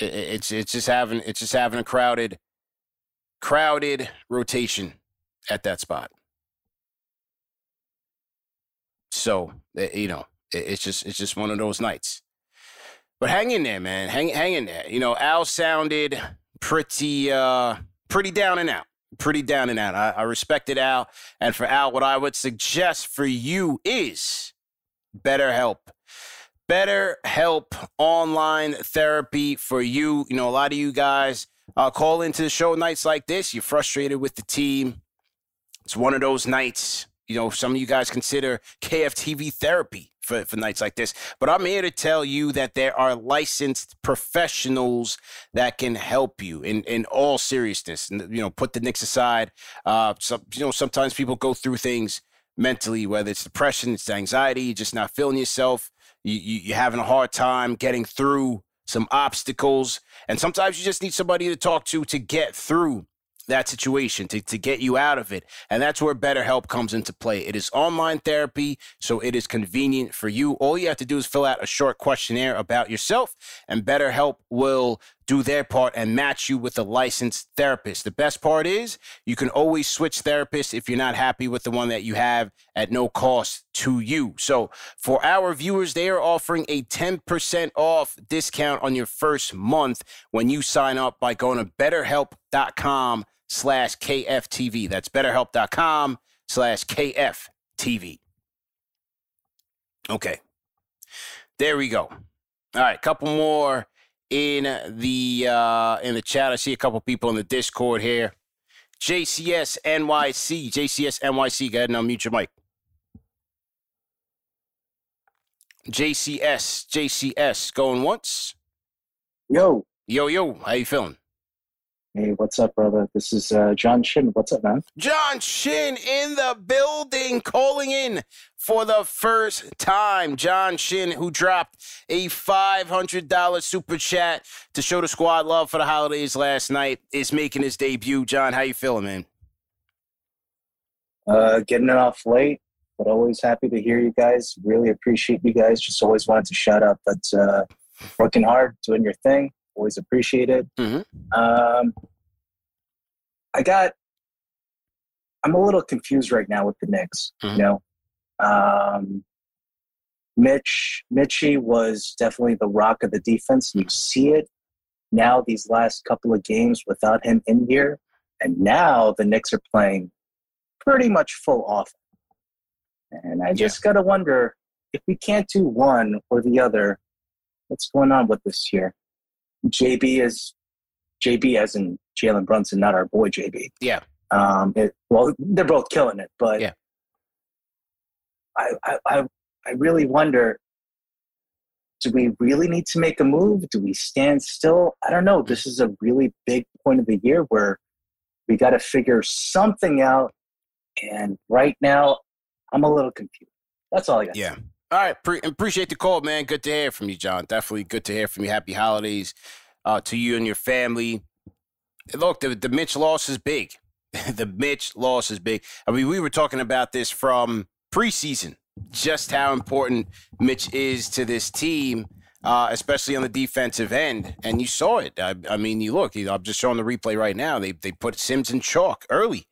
It's it's just having it's just having a crowded crowded rotation at that spot. So eh, you know, it's just it's just one of those nights. But hang in there, man. Hang hang in there. You know, Al sounded pretty uh pretty down and out. Pretty down and out. I, I respected Al. And for Al, what I would suggest for you is BetterHelp. Better help online therapy for you. You know, a lot of you guys uh, call into the show nights like this. You're frustrated with the team. It's one of those nights. You know, some of you guys consider KFTV therapy for, for nights like this. But I'm here to tell you that there are licensed professionals that can help you in, in all seriousness. And, you know, put the Knicks aside. Uh, some, you know, sometimes people go through things mentally, whether it's depression, it's anxiety, just not feeling yourself you, you, you're having a hard time getting through some obstacles. And sometimes you just need somebody to talk to to get through that situation to, to get you out of it. And that's where BetterHelp comes into play. It is online therapy, so it is convenient for you. All you have to do is fill out a short questionnaire about yourself, and BetterHelp will do their part and match you with a licensed therapist. The best part is you can always switch therapists if you're not happy with the one that you have at no cost to you. So for our viewers, they are offering a 10% off discount on your first month when you sign up by going to betterhelp.com slash KFTV. That's betterhelp.com slash KFTV. Okay. There we go. All right, couple more in the uh, in the chat. I see a couple people in the Discord here. JCS NYC, JCS NYC. Go ahead and unmute your mic. JCS, JCS, going once. Yo, yo, yo. How you feeling? Hey, what's up, brother? This is uh, John Shin. What's up, man? John Shin in the building, calling in for the first time. John Shin, who dropped a $500 super chat to show the squad love for the holidays last night, is making his debut. John, how you feeling, man? Uh, getting it off late, but always happy to hear you guys. Really appreciate you guys. Just always wanted to shout out that uh, working hard, doing your thing always appreciated. Mm-hmm. Um, I got. I'm a little confused right now with the Knicks. Mm-hmm. You know, um, Mitch Mitchie was definitely the rock of the defense. You see it now these last couple of games without him in here, and now the Knicks are playing pretty much full off. And I just got to wonder if we can't do one or the other, what's going on with this year? JB is JB as in Jalen Brunson, not our boy JB. Yeah. Um. It, well, they're both killing it, but yeah. I, I I I really wonder. Do we really need to make a move? Do we stand still? I don't know. This is a really big point of the year where we got to figure something out. And right now, I'm a little confused. That's all I got. Yeah. All right, Pre- appreciate the call, man. Good to hear from you, John. Definitely good to hear from you. Happy holidays uh, to you and your family. Look, the, the Mitch loss is big. the Mitch loss is big. I mean, we were talking about this from preseason, just how important Mitch is to this team, uh, especially on the defensive end. And you saw it. I, I mean, you look. I'm just showing the replay right now. They they put Sims in chalk early,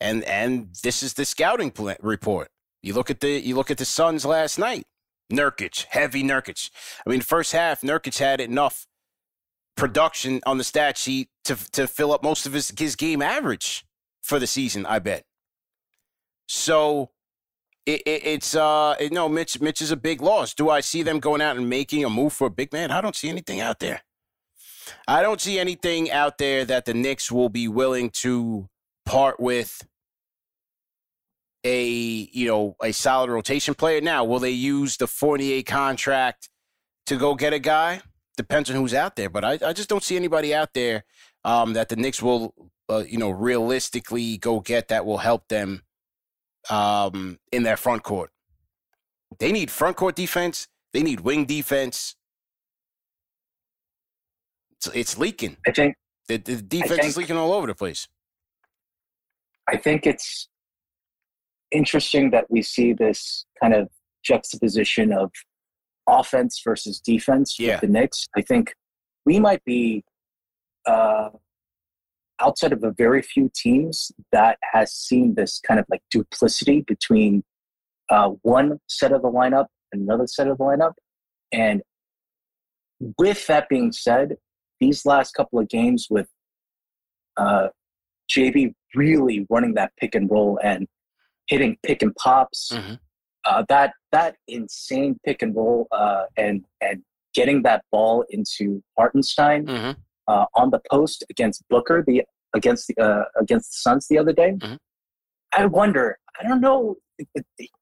and and this is the scouting report. You look at the you look at the Suns last night. Nurkic, heavy Nurkic. I mean, first half, Nurkic had enough production on the stat sheet to to fill up most of his his game average for the season. I bet. So it, it, it's uh it, no Mitch Mitch is a big loss. Do I see them going out and making a move for a big man? I don't see anything out there. I don't see anything out there that the Knicks will be willing to part with a you know a solid rotation player. Now, will they use the Fournier contract to go get a guy? Depends on who's out there, but I, I just don't see anybody out there um, that the Knicks will uh, you know realistically go get that will help them um, in their front court. They need front court defense They need wing defense. It's, it's leaking. I think the, the defense think, is leaking all over the place. I think it's interesting that we see this kind of juxtaposition of offense versus defense yeah. with the Knicks. I think we might be uh, outside of a very few teams that has seen this kind of like duplicity between uh, one set of the lineup and another set of the lineup. And with that being said, these last couple of games with uh, JB really running that pick and roll and hitting pick and pops, mm-hmm. uh, that that insane pick and roll uh, and and getting that ball into Hartenstein mm-hmm. uh, on the post against Booker the against the uh, against the Suns the other day. Mm-hmm. I wonder. I don't know.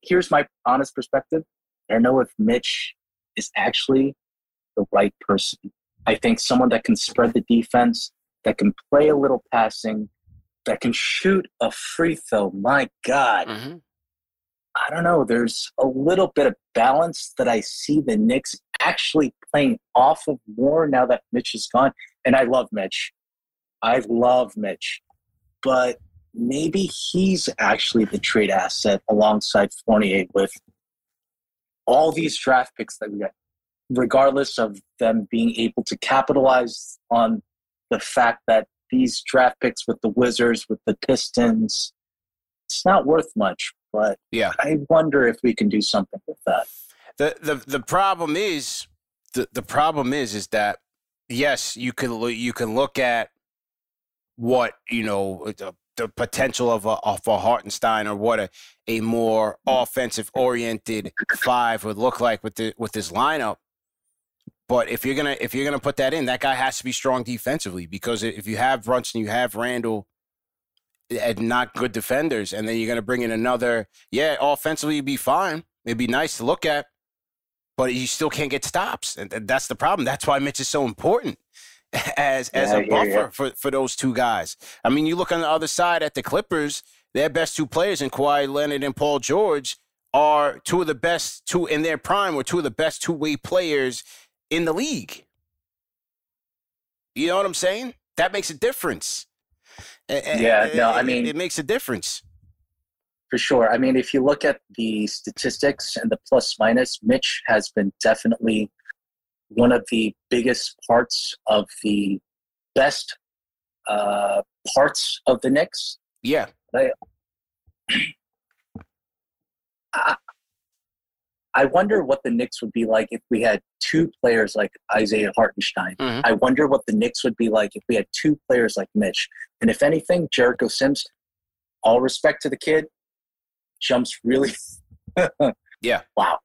Here's my honest perspective. I don't know if Mitch is actually the right person. I think someone that can spread the defense, that can play a little passing, that can shoot a free throw. My God. Mm-hmm. I don't know. There's a little bit of balance that I see the Knicks actually playing off of more now that Mitch is gone. And I love Mitch. I love Mitch. But maybe he's actually the trade asset alongside Fournier with all these draft picks that we got, regardless of them being able to capitalize on the fact that these draft picks with the Wizards, with the Pistons, it's not worth much. But yeah, I wonder if we can do something with that. The the the problem is the the problem is is that yes, you can look you can look at what you know the, the potential of a of a Hartenstein or what a, a more offensive oriented five would look like with the with this lineup. But if you're gonna if you're gonna put that in, that guy has to be strong defensively because if you have Brunson, you have Randall, and not good defenders, and then you're gonna bring in another. Yeah, offensively, you'd be fine. It'd be nice to look at, but you still can't get stops, and that's the problem. That's why Mitch is so important as as Yeah, I a buffer for for those two guys. I mean, you look on the other side at the Clippers. Their best two players in Kawhi Leonard and Paul George are two of the best two in their prime, or two of the best two way players in the league. You know what I'm saying? That makes a difference. A- a- Yeah, no, I eh, it- mean- it makes a difference. For sure. I mean, if you look at the statistics and the plus minus, Mitch has been definitely one of the biggest parts of the best uh, parts of the Knicks. Yeah. I, I- wonder what the Knicks would be like if we had two players like Isaiah Hartenstein. Mhm. I wonder what the Knicks would be like if we had two players like Mitch. And if anything, Jericho Sims, all respect to the kid, jumps really. Yeah. Wow.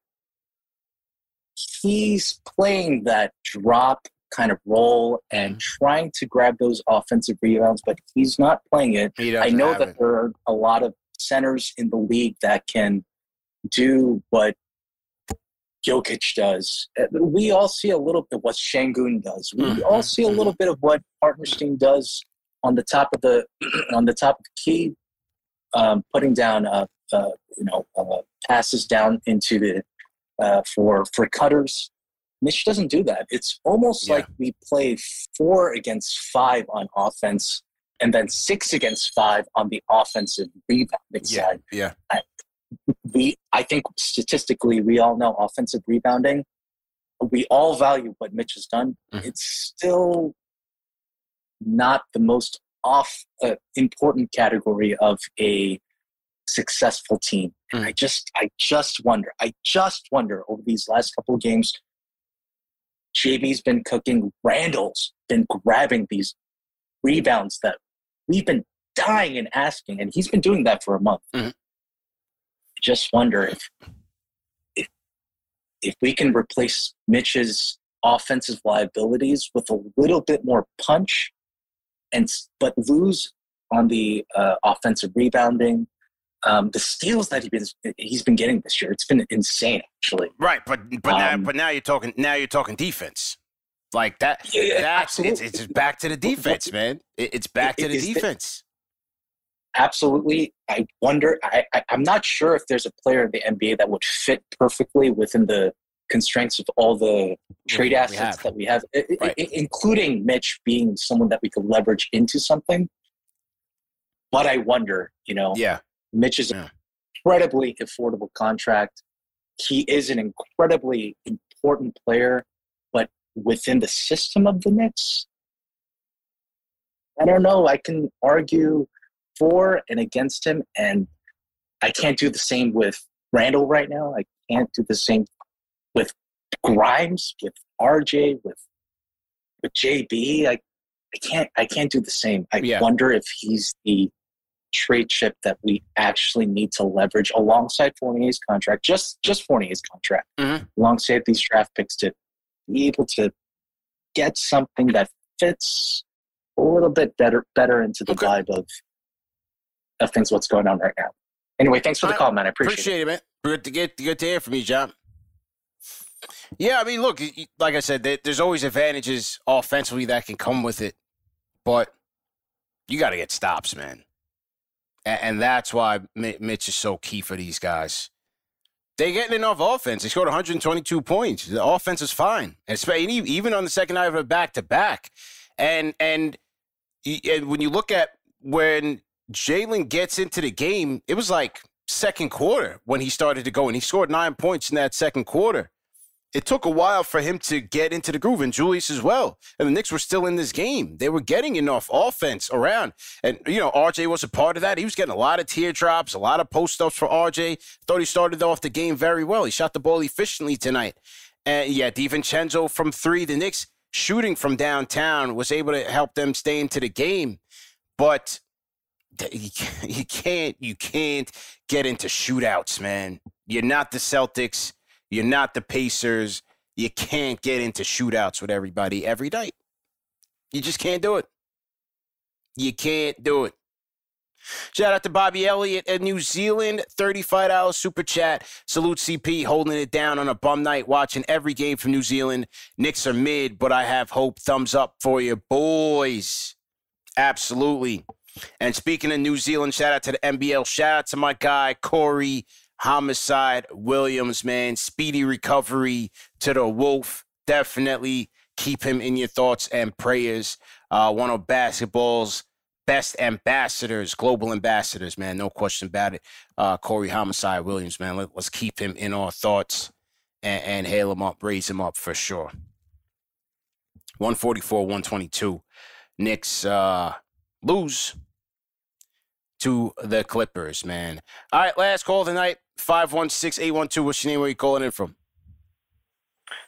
He's playing that drop kind of role and Mm-hmm. trying to grab those offensive rebounds, but he's not playing it. I know that it. there are a lot of centers in the league that can do what Jokic does. Uh, We all see a little bit what Sengun does. We Mm-hmm. all see a little bit of what Hartenstein does on the top of the on the top of the key, um, putting down uh, uh, you know uh, passes down into the uh, for for cutters. Mitch doesn't do that. It's almost Yeah. like we play four against five on offense, and then six against five on the offensive rebounding Yeah. side Yeah. We I think statistically we all know offensive rebounding. We all value what Mitch has done. Mhm. It's still not the most off uh, important category of a successful team. And I just I just wonder. I just wonder over these last couple of games. JB's been cooking. Randall's been grabbing these rebounds that we've been dying and asking, and he's been doing that for a month just wonder if if if we can replace Mitch's offensive liabilities with a little bit more punch, and but lose on the uh, offensive rebounding. Um, the steals that he's been he's been getting this year, it's been insane actually. Right, but but now Um, but now you're talking now you're talking defense. Like that Yeah, that's it's, absolutely. it's just back to the defense, man. It's back to the Is the- defense. Absolutely, I wonder. I, I I'm not sure if there's a player in the NBA that would fit perfectly within the constraints of all the trade assets have. that we have, i- i- including Mitch being someone that we could leverage into something. But I wonder, you know, yeah, Mitch is an incredibly affordable contract. He is an incredibly important player, but within the system of the Knicks, I don't know. I can argue for and against him, and I can't do the same with Randall right now. I can't do the same with Grimes, with RJ, with with JB. I I can't I can't do the same. I Yeah. wonder if he's the trade chip that we actually need to leverage alongside Fournier's contract, just just Fournier's contract, Mm-hmm. alongside these draft picks to be able to get something that fits a little bit better better into the vibe of of things what's going on right now. Anyway, thanks for the call, man. I appreciate, Appreciate it, man. Good to get good to hear from you, John. Yeah, I mean, look, like I said, there's always advantages offensively that can come with it, but you got to get stops, man, and, that's why Mitch is so key for these guys. They're getting enough offense. They scored 122 points. The offense is fine, and even on the second night of a back to back. And and and when you look at when Jalen gets into the game, it was like second quarter when he started to go, and he scored nine points in that second quarter. It took a while for him to get into the groove, and Julius as well. And the Knicks were still in this game. They were getting enough offense around. And, you know, RJ was a part of that. He was getting a lot of teardrops, a lot of post ups for RJ. Thought he started off the game very well. He shot the ball efficiently tonight. And yeah, DiVincenzo from three. The Knicks shooting from downtown was able to help them stay into the game. But you can't- you can't get into shootouts, man. You're not the Celtics. You're not the Pacers. You can't get into shootouts with everybody every night. You just can't do it. You can't do it. Shout out to Bobby Elliott in New Zealand, $35 super chat. Salute CP holding it down on a bum night, watching every game from New Zealand. Knicks are mid, but I have hope. Thumbs up for you, boys. Absolutely. And speaking of New Zealand, shout out to the NBL. Shout out to my guy, Corey Homicide Williams, man. Speedy recovery to the Wolf. Definitely keep him in your thoughts and prayers. Uh, one of basketball's best ambassadors, global ambassadors, man. No question about it. Uh, Corey Homicide Williams, man. Let, us keep him in our thoughts and, and hail him up, raise him up for sure. 144, 122. Knicks uh, lose to the Clippers, man. All right, last call tonight. 516-812. What's your name? Where you calling in from?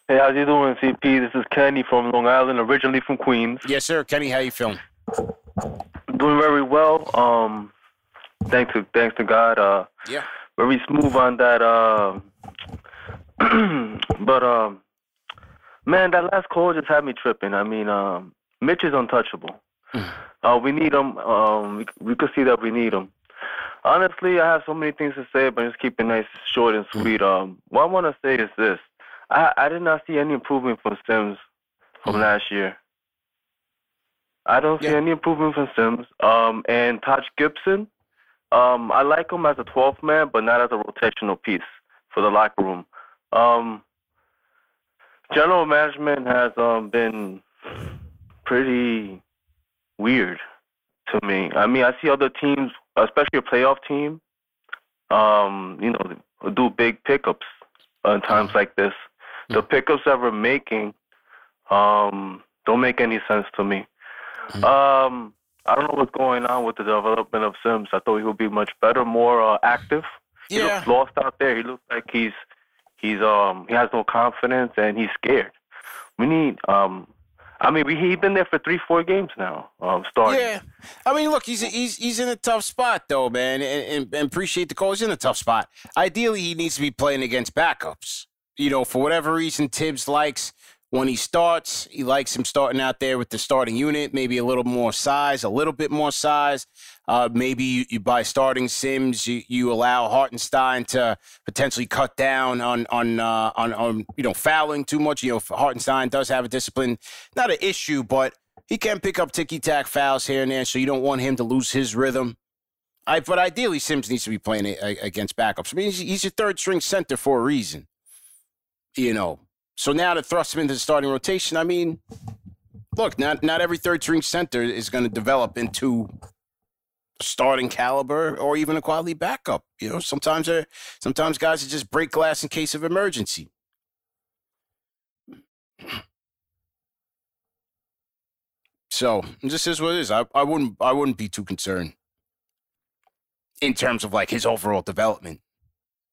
Hey, how's you doing, CP? This is Kenny from Long Island, originally from Queens. Yes, sir. Kenny, how you feeling? Doing very well. Um, thanks to thanks to God. Uh, Yeah. very smooth on that. Uh, but um, man, that last call just had me tripping. I mean, um, Mitch is untouchable. Uh, we need them. Um, we, we could see that we need them. Honestly, I have so many things to say, but just keep it nice, short, and sweet. Um, what I want to say is this: I, I did not see any improvement from Sims from last year. I don't see any improvement from Sims. Um, and Taj Gibson, um, I like him as a 12th man, but not as a rotational piece for the locker room. Um, general management has um, been pretty weird to me. I mean, I see other teams, especially a playoff team, um, you know, do big pickups in times like this. The pickups that we're making um, don't make any sense to me. Um, I don't know what's going on with the development of Sims. I thought he would be much better, more uh, active. He Yeah. looks lost out there. He looks like he's he's um he has no confidence and he's scared. We need um I mean he's been there for three four games now. Um starting. Yeah, I mean, look, he's he's he's in a tough spot though, man, and, and, and appreciate the call. He's in a tough spot. Ideally, he needs to be playing against backups. You know, for whatever reason, Thibs likes when he starts. He likes him starting out there with the starting unit, maybe a little more size, a little bit more size. Uh, maybe you, you by starting Sims, you, you allow Hartenstein to potentially cut down on on, uh, on on you know fouling too much. You know, Hartenstein does have a discipline, not an issue, but he can pick up ticky tack fouls here and there, so you don't want him to lose his rhythm. I, but ideally, Sims needs to be playing against backups. I mean, he's, he's your third string center for a reason. You know, so now to thrust him into the starting rotation, I mean, look, not not every third string center is going to develop into starting caliber or even a quality backup. You know, sometimes sometimes guys just break glass in case of emergency. So this is what it is. I, I wouldn't I wouldn't be too concerned in terms of like his overall development.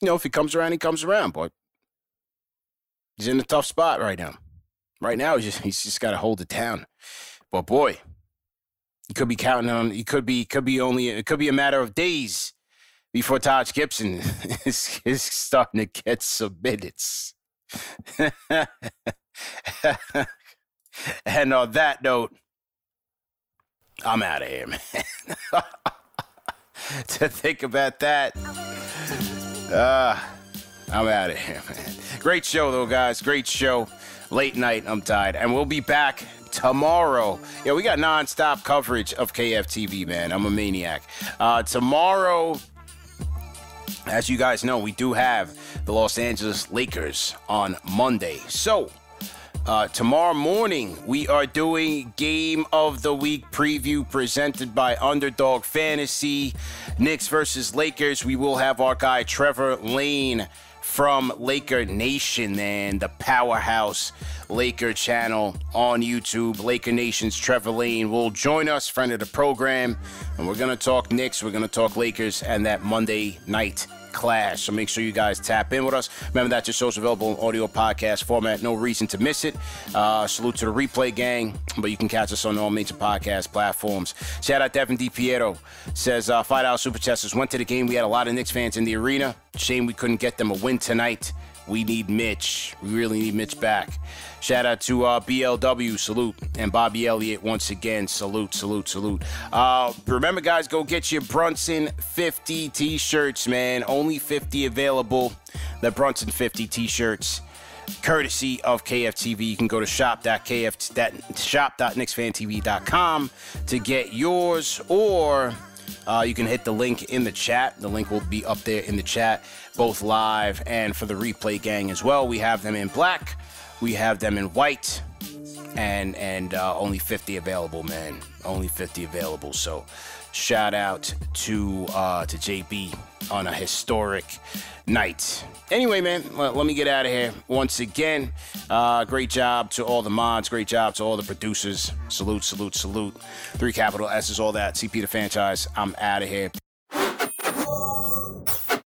You know, if he comes around, he comes around, but he's in a tough spot right now. Right now, he's just he's just got to hold it down. But boy, he could be counting on. He could be could be only it could be a matter of days before Taj Gibson is, is starting to get some minutes. and on that note, I'm out of here, man. to think about that. Uh, I'm out of here, man. Great show, though, guys. Great show. Late night, I'm tired. And we'll be back tomorrow. Yeah, we got nonstop coverage of KFTV, man. I'm a maniac. Uh, tomorrow, as you guys know, we do have the Los Angeles Lakers on Monday. So, uh, tomorrow morning, we are doing Game of the Week preview presented by Underdog Fantasy. Knicks versus Lakers. We will have our guy Trevor Lane from Laker Nation, and the powerhouse Laker channel on YouTube. Laker Nation's Trevor Lane will join us, friend of the program, and we're going to talk Knicks, we're going to talk Lakers, and that Monday night clash. So make sure you guys tap in with us. Remember that your show's available in audio podcast format. No reason to miss it. Uh, salute to the replay gang, but you can catch us on all major podcast platforms. Shout out Devin DiPiero says uh, five dollar super chesters went to the game. We had a lot of Knicks fans in the arena. Shame we couldn't get them a win tonight. We need Mitch. We really need Mitch back. Shout out to uh, BLW, salute. And Bobby Elliott, once again, salute, salute, salute. Uh, remember, guys, go get your Brunson 50 t shirts, man. Only 50 available. The Brunson 50 t shirts courtesy of KFTV. You can go to shop.kf to get yours, or uh, you can hit the link in the chat. The link will be up there in the chat, both live and for the replay gang as well. We have them in black, we have them in white, and and uh, only 50 available, man. Only 50 available. So shout out to uh, to JB on a historic night. Anyway, man, let, let me get out of here once again. Uh, great job to all the mods. Great job to all the producers. Salute, salute, salute. Three capital S's, all that. CP the Fanchise. I'm out of here.